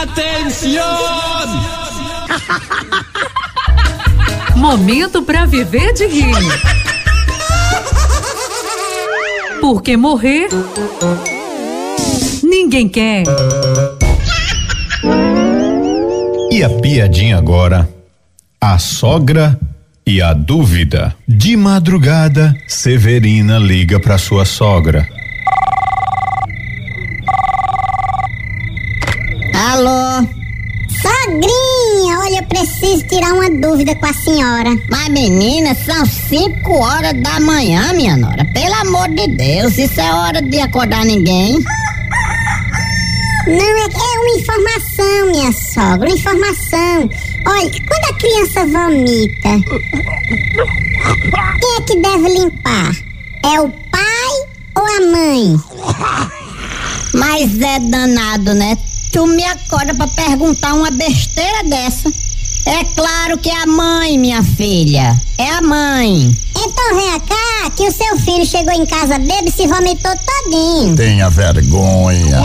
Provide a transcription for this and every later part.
Atenção! Momento para viver de rir. Porque morrer ninguém quer. E a piadinha agora? A sogra e a dúvida. De madrugada, Severina liga para sua sogra. Alô? Sogrinha, olha, eu preciso tirar uma dúvida com a senhora. Mas menina, são 5 horas da manhã, minha nora. Pelo amor de Deus, isso é hora de acordar ninguém. Não, é, é uma informação, minha sogra, uma informação. Olha, quando a criança vomita, quem é que deve limpar? É o pai ou a mãe? Mas é danado, né? Tu me acorda pra perguntar uma besteira dessa. É claro que é a mãe, minha filha. É a mãe. Então venha cá, que o seu filho chegou em casa bêbado e se vomitou todinho. Tenha vergonha.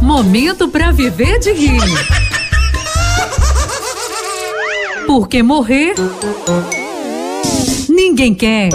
Momento para viver de rir. Porque morrer ninguém quer.